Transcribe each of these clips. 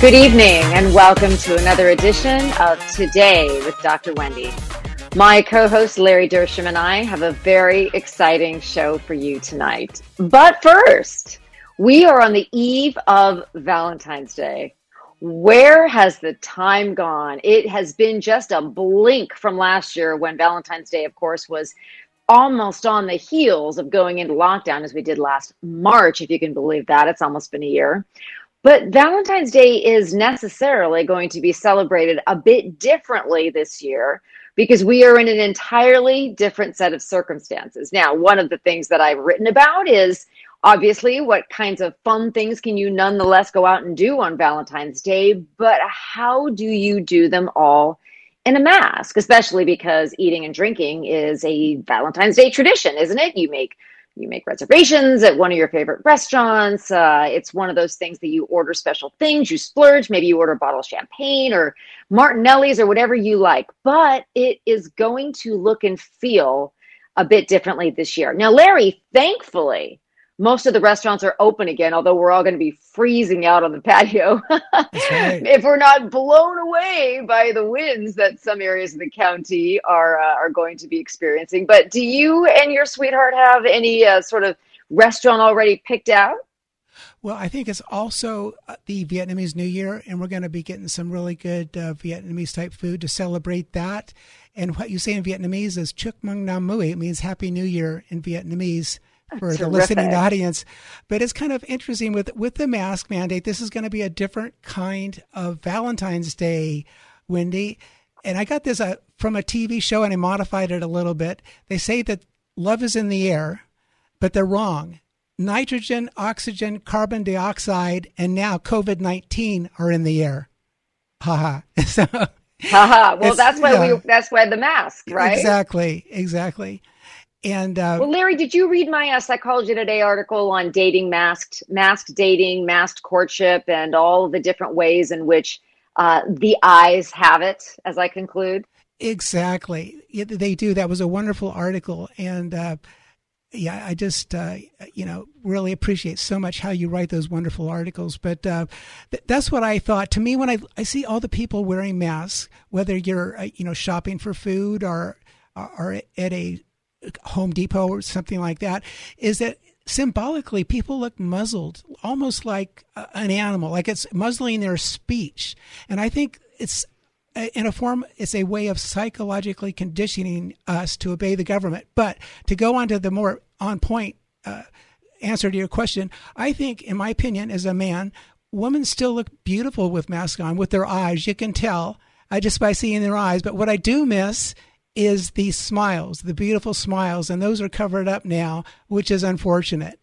Good evening, and welcome to another edition of Today with Dr. Wendy. My co host Larry Dersham and I have a very exciting show for you tonight. But first, we are on the eve of Valentine's Day. Where has the time gone? It has been just a blink from last year when Valentine's Day, of course, was almost on the heels of going into lockdown as we did last March, if you can believe that. It's almost been a year. But Valentine's Day is necessarily going to be celebrated a bit differently this year because we are in an entirely different set of circumstances. Now, one of the things that I've written about is obviously what kinds of fun things can you nonetheless go out and do on Valentine's Day, but how do you do them all in a mask, especially because eating and drinking is a Valentine's Day tradition, isn't it? You make you make reservations at one of your favorite restaurants. Uh, it's one of those things that you order special things, you splurge, maybe you order a bottle of champagne or Martinelli's or whatever you like, but it is going to look and feel a bit differently this year. Now, Larry, thankfully, most of the restaurants are open again, although we're all going to be freezing out on the patio right. if we're not blown away by the winds that some areas of the county are uh, are going to be experiencing. But do you and your sweetheart have any uh, sort of restaurant already picked out? Well, I think it's also uh, the Vietnamese New Year, and we're going to be getting some really good uh, Vietnamese type food to celebrate that. And what you say in Vietnamese is Chúc Mừng Năm Mới. It means Happy New Year in Vietnamese for the listening audience. But it's kind of interesting with with the mask mandate. This is going to be a different kind of Valentine's Day, Wendy. And I got this uh, from a TV show, and I modified it a little bit. They say that love is in the air, but they're wrong. Nitrogen, oxygen, carbon dioxide, and now COVID nineteen are in the air. Haha. so, Haha. Well, that's why yeah. we. That's why the mask, right? Exactly. Exactly. And uh, well, Larry, did you read my uh, Psychology Today article on dating masked, masked dating, masked courtship, and all the different ways in which uh, the eyes have it? As I conclude, exactly, they do. That was a wonderful article, and uh, yeah, I just uh, you know really appreciate so much how you write those wonderful articles. But uh, th- that's what I thought. To me, when I I see all the people wearing masks, whether you're uh, you know shopping for food or or at a Home Depot or something like that, is that symbolically people look muzzled, almost like an animal, like it's muzzling their speech. And I think it's in a form, it's a way of psychologically conditioning us to obey the government. But to go on to the more on point uh, answer to your question, I think, in my opinion, as a man, women still look beautiful with masks on, with their eyes. You can tell uh, just by seeing their eyes. But what I do miss is the smiles, the beautiful smiles, and those are covered up now, which is unfortunate.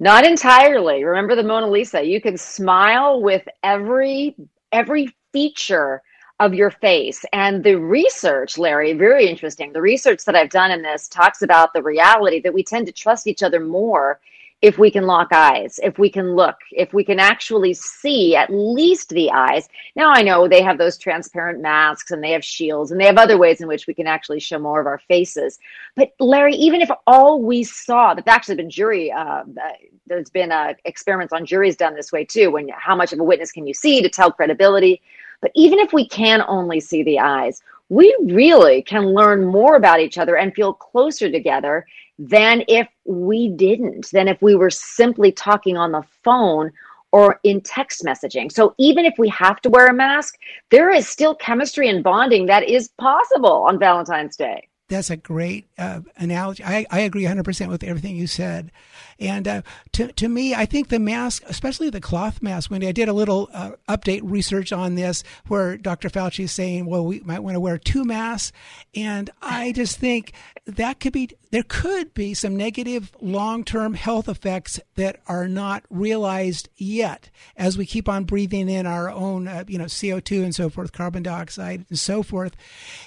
Not entirely. Remember the Mona Lisa. You can smile with every every feature of your face. And the research, Larry, very interesting. The research that I've done in this talks about the reality that we tend to trust each other more if we can lock eyes, if we can look, if we can actually see at least the eyes. Now, I know they have those transparent masks and they have shields and they have other ways in which we can actually show more of our faces. But, Larry, even if all we saw, that's actually been jury, uh, there's been uh, experiments on juries done this way too, when how much of a witness can you see to tell credibility. But even if we can only see the eyes, we really can learn more about each other and feel closer together than if we didn't, than if we were simply talking on the phone or in text messaging. So even if we have to wear a mask, there is still chemistry and bonding that is possible on Valentine's Day. That's a great uh, analogy. I, I agree 100% with everything you said. And uh, to, to me, I think the mask, especially the cloth mask, when I did a little uh, update research on this, where Dr. Fauci is saying, well, we might want to wear two masks. And I just think that could be there could be some negative long term health effects that are not realized yet as we keep on breathing in our own, uh, you know, CO2 and so forth, carbon dioxide and so forth.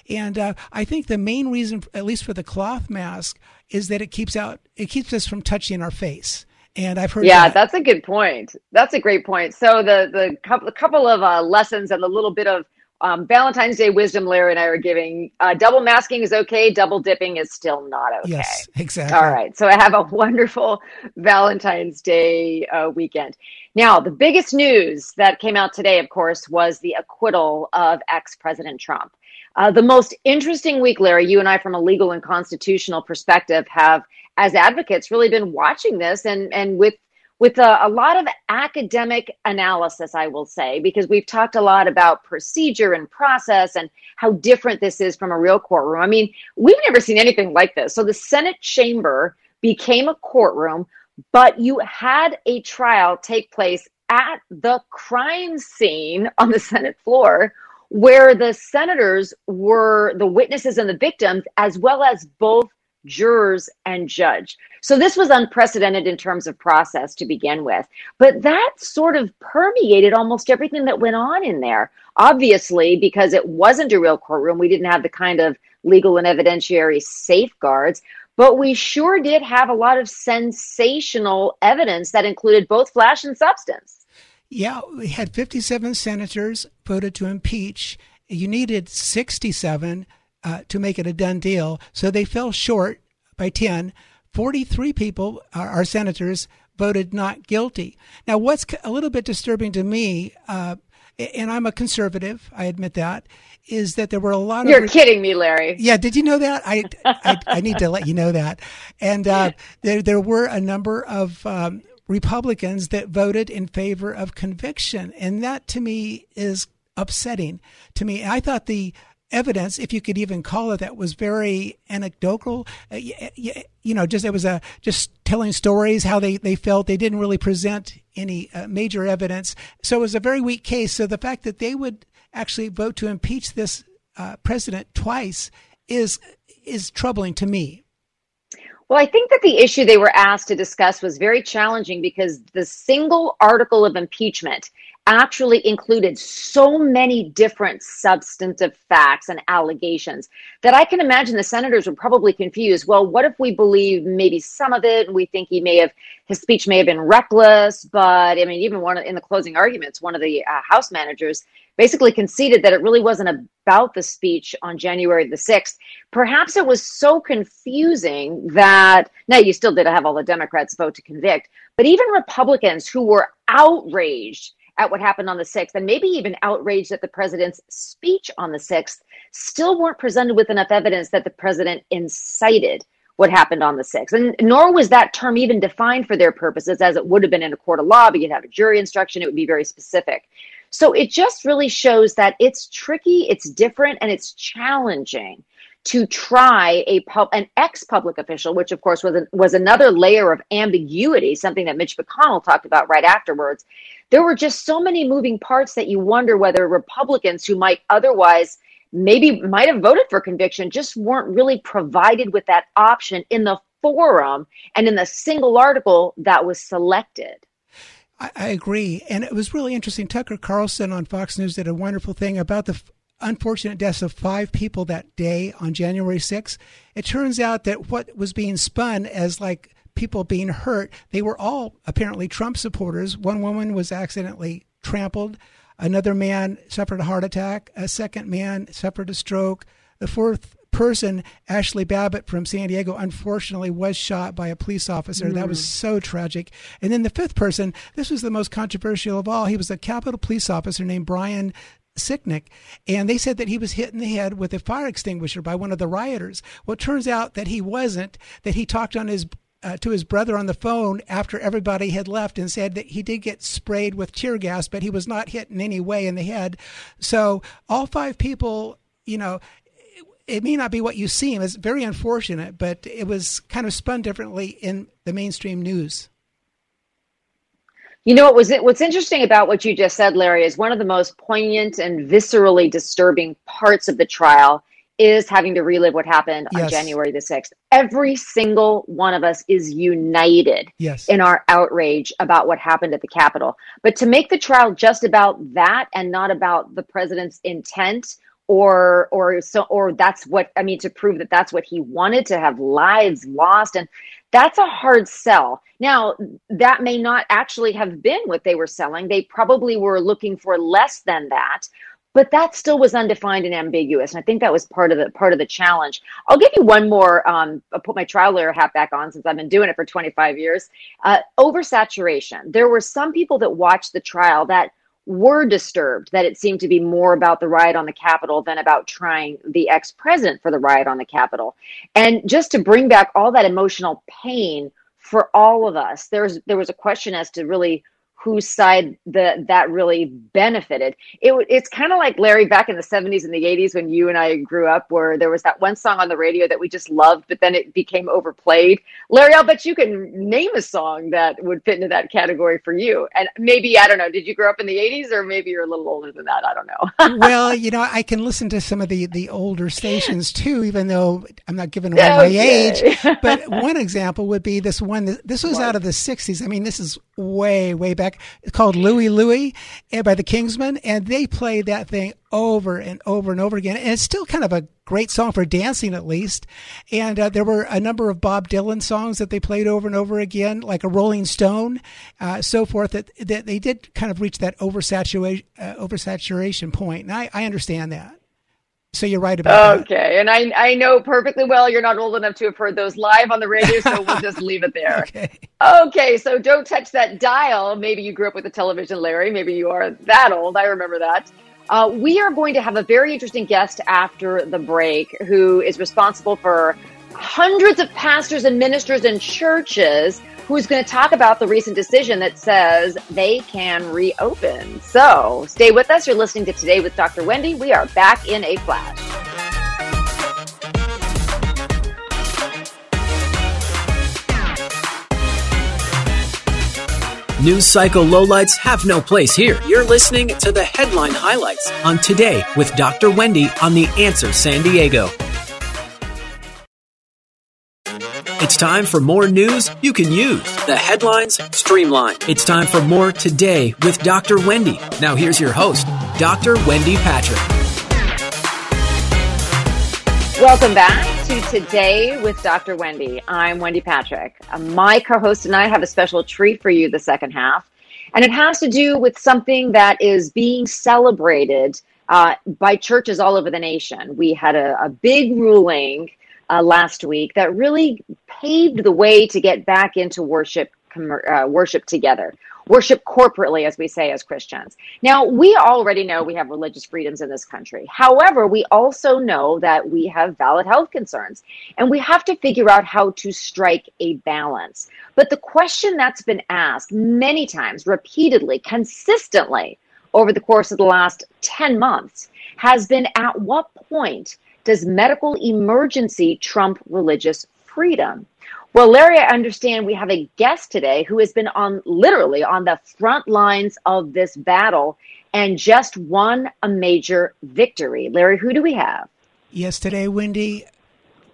And uh, I think the main reason, at least for the cloth mask, is that it keeps out, it keeps us from touching our face. And I've heard. Yeah, that. that's a good point. That's a great point. So the the couple, couple of uh, lessons and a little bit of um, Valentine's Day wisdom Larry and I are giving. Uh, double masking is okay. Double dipping is still not okay. Yes, exactly. All right. So I have a wonderful Valentine's Day uh, weekend. Now, the biggest news that came out today, of course, was the acquittal of ex President Trump. Uh, the most interesting week, Larry, you and I, from a legal and constitutional perspective, have, as advocates, really been watching this and, and with with a, a, lot of academic analysis, I will say, because we've talked a lot about procedure and process and how different this is from a real courtroom. I mean, we've never seen anything like this. So the Senate chamber became a courtroom, but you had a trial take place at the crime scene on the Senate floor where the senators were the witnesses and the victims, as well as both jurors, and judge. So this was unprecedented in terms of process to begin with. But that sort of permeated almost everything that went on in there. Obviously, because it wasn't a real courtroom, we didn't have the kind of legal and evidentiary safeguards. But we sure did have a lot of sensational evidence that included both flash and substance. Yeah, we had 57 senators voted to impeach. You needed 67 uh, to make it a done deal. So they fell short by 10. 43 people, our, our senators, voted not guilty. Now, what's a little bit disturbing to me, uh, and I'm a conservative, I admit that, is that there were a lot You're of. You're kidding me, Larry. Yeah, did you know that? I I, I need to let you know that. And uh, there there were a number of um, Republicans that voted in favor of conviction, and that to me is upsetting. To me, I thought the evidence, if you could even call it that, was very anecdotal. Uh, you know, just it was a just telling stories how they they felt. They didn't really present any uh, major evidence, so it was a very weak case. So the fact that they would actually vote to impeach this uh, president twice is is troubling to me. Well, I think that the issue they were asked to discuss was very challenging because the single article of impeachment actually included so many different substantive facts and allegations that I can imagine the senators were probably confused. Well, what if we believe maybe some of it we think he may have his speech may have been reckless, but I mean even one in the closing arguments one of the uh, house managers basically conceded that it really wasn't about the speech on January the 6th. Perhaps it was so confusing that now you still did have all the Democrats vote to convict, but even Republicans who were outraged at what happened on the 6th and maybe even outraged at the president's speech on the 6th still weren't presented with enough evidence that the president incited what happened on the 6th. And nor was that term even defined for their purposes as it would have been in a court of law, but you'd have a jury instruction, it would be very specific. So it just really shows that it's tricky, it's different, and it's challenging to try a pub, an ex-public official, which of course was was another layer of ambiguity, something that Mitch McConnell talked about right afterwards. There were just so many moving parts that you wonder whether Republicans who might otherwise maybe might have voted for conviction just weren't really provided with that option in the forum and in the single article that was selected. I, I agree. And it was really interesting. Tucker Carlson on Fox News did a wonderful thing about the unfortunate deaths of five people that day on January 6th, it turns out that what was being spun as like people being hurt, they were all apparently Trump supporters. One woman was accidentally trampled. Another man suffered a heart attack. A second man suffered a stroke. The fourth person, Ashli Babbitt from San Diego, unfortunately was shot by a police officer. Mm. That was so tragic. And then the fifth person, this was the most controversial of all. He was a Capitol police officer named Brian Sicknick, and they said that he was hit in the head with a fire extinguisher by one of the rioters. Well, it turns out that he wasn't, that he talked on his uh, to his brother on the phone after everybody had left and said that he did get sprayed with tear gas, but he was not hit in any way in the head. So all five people, you know, it, it may not be what you see. It's very unfortunate, but it was kind of spun differently in the mainstream news. You know what was it, what's interesting about what you just said, Larry, is one of the most poignant and viscerally disturbing parts of the trial is having to relive what happened yes. on January the 6th. Every single one of us is united yes. in our outrage about what happened at the Capitol. But to make the trial just about that and not about the president's intent or or so or that's what I mean to prove that that's what he wanted to have lives lost and that's a hard sell. Now, that may not actually have been what they were selling. They probably were looking for less than that, but that still was undefined and ambiguous. And I think that was part of the part of the challenge. I'll give you one more. Um, I'll put my trial lawyer hat back on since I've been doing it for 25 years. Uh, oversaturation. There were some people that watched the trial that were disturbed that it seemed to be more about the riot on the Capitol than about trying the ex president for the riot on the Capitol. And just to bring back all that emotional pain for all of us, there's there was a question as to really whose side the that really benefited. It it's kind of like Larry back in the 70s and the 80s when you and I grew up where there was that one song on the radio that we just loved but then it became overplayed. Larry, I'll bet you can name a song that would fit into that category for you. And maybe I don't know, did you grow up in the 80s or maybe you're a little older than that? I don't know. well, you know, I can listen to some of the the older stations too even though I'm not giving away okay. my age. But one example would be this one this was what? out of the 60s. I mean, this is way way back it's called Louie Louie eh, by the Kingsmen, and they play that thing over and over and over again. And it's still kind of a great song for dancing, at least. And uh, there were a number of Bob Dylan songs that they played over and over again, like a Rolling Stone, uh, so forth. That, that they did kind of reach that oversaturation uh, oversaturation point, and I, I understand that. So you're right about okay. that. Okay. And I, I know perfectly well you're not old enough to have heard those live on the radio, so we'll just leave it there. Okay. Okay. So don't touch that dial. Maybe you grew up with a television, Larry. Maybe you are that old. I remember that. Uh, we are going to have a very interesting guest after the break who is responsible for hundreds of pastors and ministers and churches who's going to talk about the recent decision that says they can reopen. So stay with us. You're listening to Today with Dr. Wendy. We are back in a flash. News cycle lowlights have no place here. You're listening to the headline highlights on Today with Dr. Wendy on The Answer San Diego. It's time for more news you can use. The headlines streamlined. It's time for more today with Dr. Wendy. Now here's your host, Dr. Wendy Patrick. Welcome back to Today with Dr. Wendy. I'm Wendy Patrick. Uh, my co host and I have a special treat for you the second half, and it has to do with something that is being celebrated uh, by churches all over the nation. We had a, a big ruling uh, last week that really paved the way to get back into worship uh, worship together worship corporately as we say as christians. Now we already know we have religious freedoms in this country. However we also know that we have valid health concerns and we have to figure out how to strike a balance. But the question that's been asked many times repeatedly consistently over the course of the last 10 months has been at what point does medical emergency trump religious freedom? Well, Larry, I understand we have a guest today who has been on literally on the front lines of this battle and just won a major victory. Larry, who do we have? Yes, today, Wendy,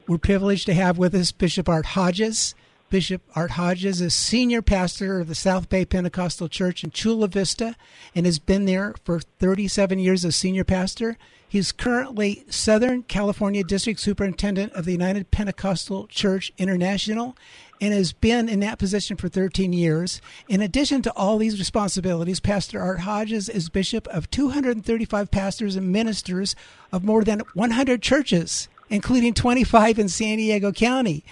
we're privileged to have with us Bishop Art Hodges. Bishop Art Hodges is senior pastor of the South Bay Pentecostal Church in Chula Vista and has been there for 37 years as senior pastor. He's currently Southern California District Superintendent of the United Pentecostal Church International and has been in that position for 13 years. In addition to all these responsibilities, Pastor Art Hodges is bishop of 235 pastors and ministers of more than 100 churches including 25 in San Diego County.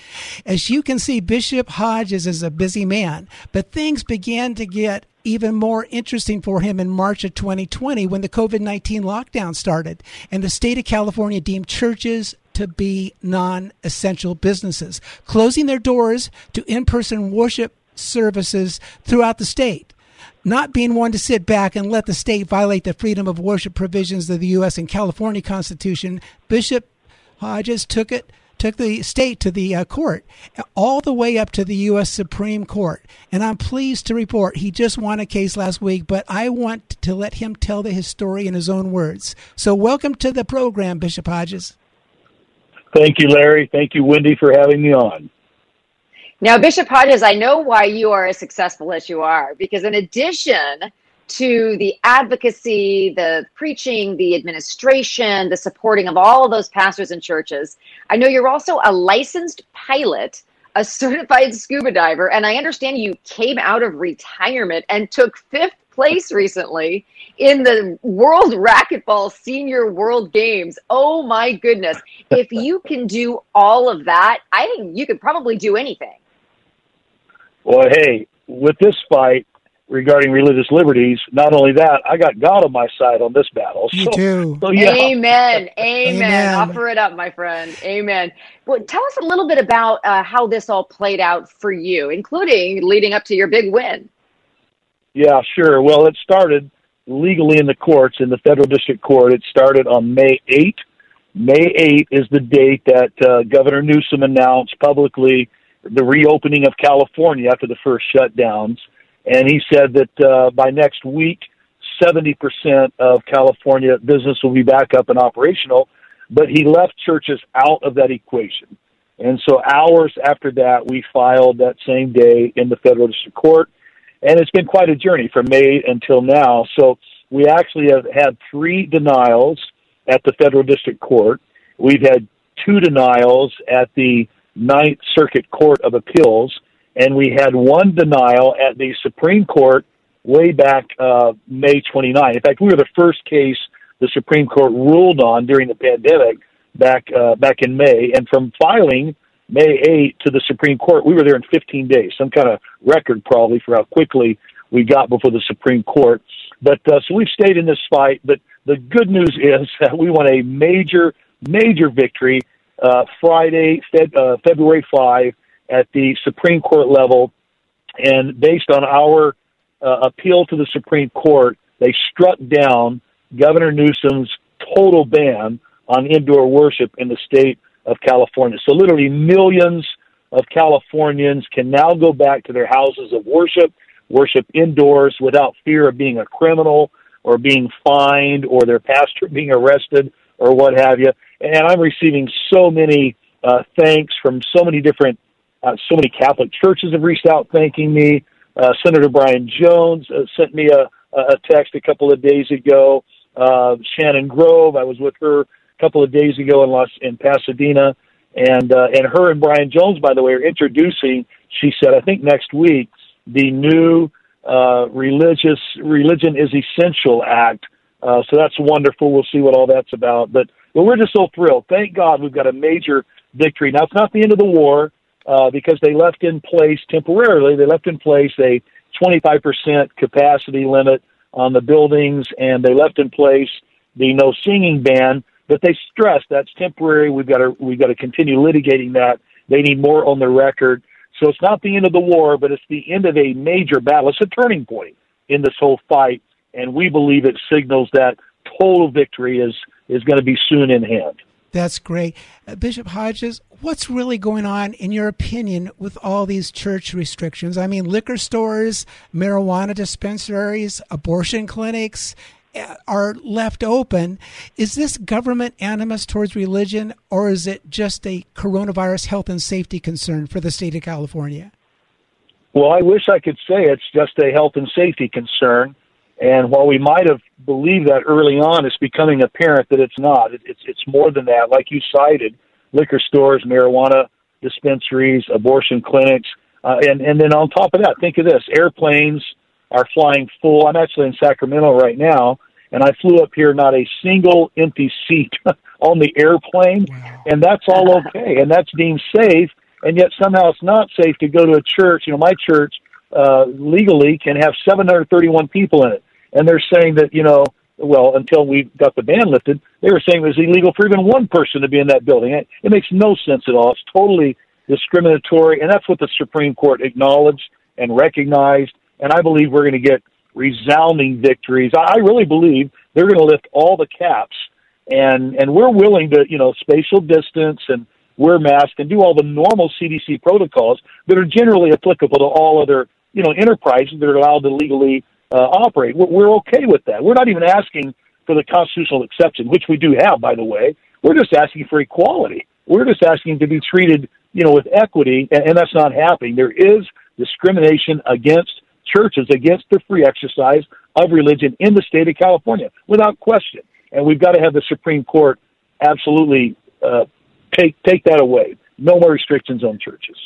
As you can see, Bishop Hodges is a busy man, but things began to get even more interesting for him in March of 2020 when the COVID 19 lockdown started and the state of California deemed churches to be non essential businesses, closing their doors to in person worship services throughout the state not being one to sit back and let the state violate the freedom of worship provisions of the U.S. and California Constitution, Bishop Hodges took it took the state to the uh, court, all the way up to the U.S. Supreme Court. And I'm pleased to report he just won a case last week, but I want to let him tell the story in his own words. So, welcome to the program, Bishop Hodges. Thank you, Larry. Thank you, Wendy, for having me on. Now, Bishop Hodges, I know why you are as successful as you are, because in addition to the advocacy, the preaching, the administration, the supporting of all of those pastors and churches, I know you're also a licensed pilot, a certified scuba diver, and I understand you came out of retirement and took fifth place recently in the World Racquetball Senior World Games. Oh my goodness. If you can do all of that, I think you could probably do anything. Well, hey, with this fight regarding religious liberties, not only that, I got God on my side on this battle. You so, too. So, yeah. Amen. Amen. Amen. Offer it up, my friend. Amen. Well, tell us a little bit about uh, how this all played out for you, including leading up to your big win. Yeah, sure. Well, it started legally in the courts, in the federal district court. It started on May 8th. May 8th is the date that uh, Governor Newsom announced publicly the reopening of California after the first shutdowns. And he said that uh, by next week, 70% of California business will be back up and operational. But he left churches out of that equation. And so hours after that, we filed that same day in the federal district court and it's been quite a journey from May until now. So we actually have had three denials at the federal district court. We've had two denials at the Ninth Circuit Court of Appeals, and we had one denial at the Supreme Court way back uh, May 29. In fact, we were the first case the Supreme Court ruled on during the pandemic back uh, back in May, and from filing May 8 to the Supreme Court, we were there in 15 days, some kind of record probably for how quickly we got before the Supreme Court. But uh, so we've stayed in this fight. But the good news is that we won a major, major victory uh, Friday, uh, February 5, at the Supreme Court level. And based on our uh, appeal to the Supreme Court, they struck down Governor Newsom's total ban on indoor worship in the state of California. So literally millions of Californians can now go back to their houses of worship, worship indoors without fear of being a criminal or being fined or their pastor being arrested or what have you. And I'm receiving so many uh, thanks from so many different, uh, so many Catholic churches have reached out thanking me. Uh, Senator Brian Jones uh, sent me a, a text a couple of days ago. Uh, Shannon Grove, I was with her a couple of days ago in Los in Pasadena, and uh, and her and Brian Jones, by the way, are introducing. She said, I think next week, the new uh, religious religion is essential act. Uh, so that's wonderful. We'll see what all that's about. But but we're just so thrilled. Thank God we've got a major victory. Now it's not the end of the war uh, because they left in place temporarily. They left in place a 25% capacity limit on the buildings, and they left in place the no singing ban. But they stress that's temporary. We've got to we've got to continue litigating that. They need more on the record. So it's not the end of the war, but it's the end of a major battle. It's a turning point in this whole fight, and we believe it signals that total victory is is going to be soon in hand. That's great. Uh, Bishop Hodges, what's really going on, in your opinion, with all these church restrictions? I mean, liquor stores, marijuana dispensaries, abortion clinics, are left open. Is this government animus towards religion, or is it just a coronavirus health and safety concern for the state of California? Well, I wish I could say it's just a health and safety concern. And while we might have believed that early on, it's becoming apparent that it's not. It's it's more than that. Like you cited, liquor stores, marijuana dispensaries, abortion clinics, uh, and and then on top of that, think of this: airplanes are flying full. I'm actually in Sacramento right now, and I flew up here, not a single empty seat on the airplane, wow. and that's all okay, and that's deemed safe. And yet somehow it's not safe to go to a church. You know, my church uh, legally can have 731 people in it, and they're saying that you know, well, until we got the ban lifted, they were saying it was illegal for even one person to be in that building. It, it makes no sense at all. It's totally discriminatory, and that's what the Supreme Court acknowledged and recognized and I believe we're going to get resounding victories. I I really believe they're going to lift all the caps, and and we're willing to you know spatial distance and wear masks and do all the normal CDC protocols that are generally applicable to all other you know enterprises that are allowed to legally uh, operate. We're, we're okay with that. We're not even asking for the constitutional exception, which we do have, by the way. We're just asking for equality. We're just asking to be treated, you know, with equity, and, and that's not happening. There is discrimination against churches, against the free exercise of religion in the state of California, without question. And we've got to have the Supreme Court absolutely uh, take take that away. No more restrictions on churches.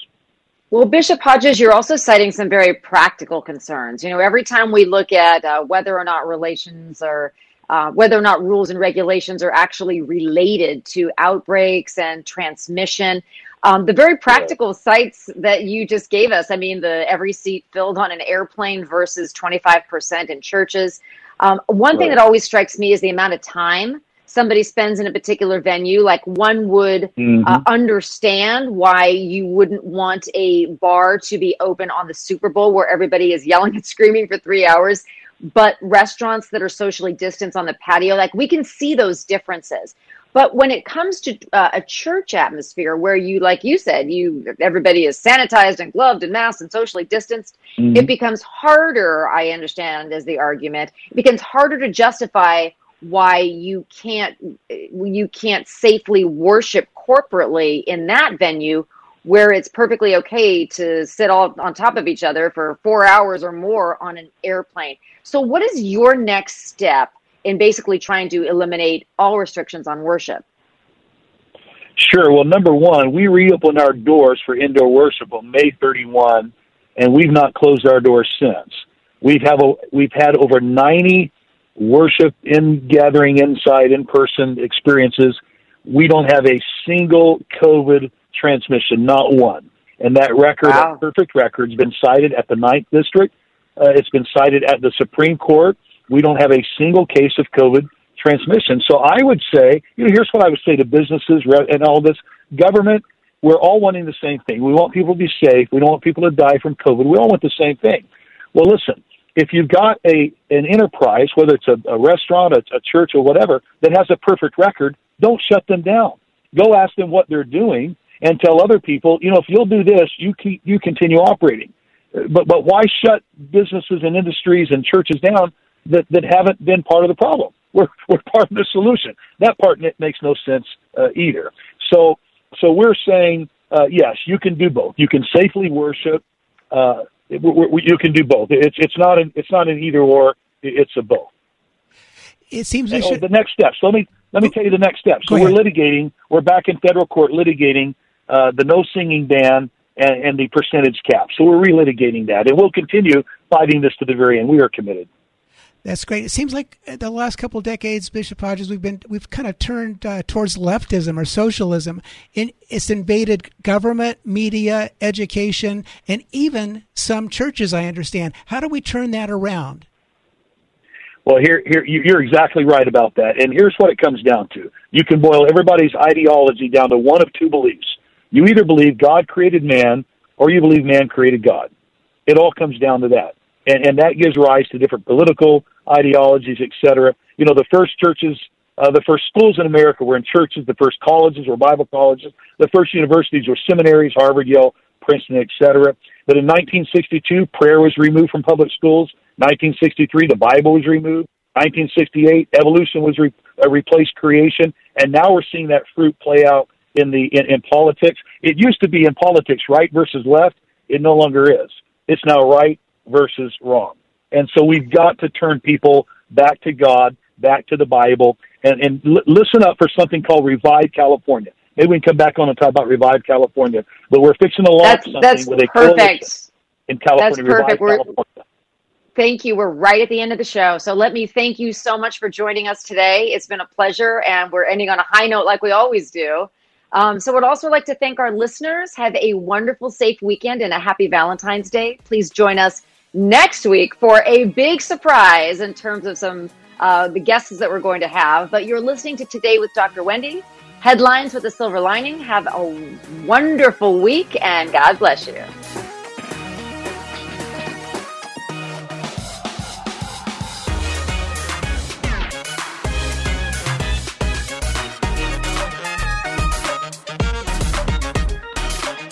Well, Bishop Hodges, you're also citing some very practical concerns. You know, every time we look at uh, whether or not relations are uh, whether or not rules and regulations are actually related to outbreaks and transmission. Um, the very practical sites that you just gave us, I mean, the every seat filled on an airplane versus 25% in churches. Um, one right. thing that always strikes me is the amount of time somebody spends in a particular venue. Like one would uh, mm-hmm. uh, understand why you wouldn't want a bar to be open on the Super Bowl where everybody is yelling and screaming for three hours but restaurants that are socially distanced on the patio, like we can see those differences. But when it comes to uh, a church atmosphere where you, like you said, you everybody is sanitized and gloved and masked and socially distanced, mm-hmm. it becomes harder. I understand as the argument, it becomes harder to justify why you can't you can't safely worship corporately in that venue where it's perfectly okay to sit all on top of each other for four hours or more on an airplane. So, what is your next step in basically trying to eliminate all restrictions on worship? Sure. Well, number one, we reopened our doors for indoor worship on May 31, and we've not closed our doors since. We've have a, we've had over 90 worship in gathering inside in person experiences. We don't have a single COVID transmission, not one. And that record, wow. that perfect record, has been cited at the Ninth District. Uh, it's been cited at the Supreme Court. We don't have a single case of COVID transmission. So I would say, you know, here's what I would say to businesses and all this government. We're all wanting the same thing. We want people to be safe. We don't want people to die from COVID. We all want the same thing. Well, listen, if you've got a an enterprise, whether it's a, a restaurant, a, a church, or whatever, that has a perfect record, don't shut them down. Go ask them what they're doing and tell other people, you know, if you'll do this, you keep you continue operating. But but why shut businesses and industries and churches down that that haven't been part of the problem? We're we're part of the solution. That part makes no sense uh, either. So so we're saying uh, yes, you can do both. You can safely worship. Uh, we, we, you can do both. It's it's not an it's not an either or. It's a both. It seems we and, should... oh, the next steps. Let me let me tell you the next steps. So we're litigating. We're back in federal court litigating uh, the no singing ban and, and the percentage cap. So we're relitigating that, and we'll continue fighting this to the very end. We are committed. That's great. It seems like the last couple of decades, Bishop Hodges, we've been we've kind of turned uh, towards leftism or socialism. In, it's invaded government, media, education, and even some churches. I understand. How do we turn that around? Well, here, here, you're exactly right about that. And here's what it comes down to: you can boil everybody's ideology down to one of two beliefs. You either believe God created man, or you believe man created God. It all comes down to that and, and that gives rise to different political ideologies, etc. You know, the first churches, uh, the first schools in America were in churches. The first colleges were Bible colleges. The first universities were seminaries, Harvard, Yale, Princeton, etc. But in 1962, prayer was removed from public schools. 1963, the Bible was removed. 1968, evolution was re- uh, replaced creation, and now we're seeing that fruit play out in the in, in politics. It used to be in politics right versus left. It no longer is. It's now right versus wrong. And so we've got to turn people back to God, back to the Bible, and, and l- listen up for something called Revive California. Maybe we can come back on and talk about Revive California. But we're fixing to launch that's, something that's with a perfect. in California. That's perfect. Revive California. Thank you. We're right at the end of the show. So let me thank you so much for joining us today. It's been a pleasure, and we're ending on a high note like we always do. Um, so, would also like to thank our listeners. Have a wonderful, safe weekend and a happy Valentine's Day. Please join us next week for a big surprise in terms of some uh, the guests that we're going to have. But you're listening to Today with Dr. Wendy. Headlines with a silver lining. Have a wonderful week and God bless you.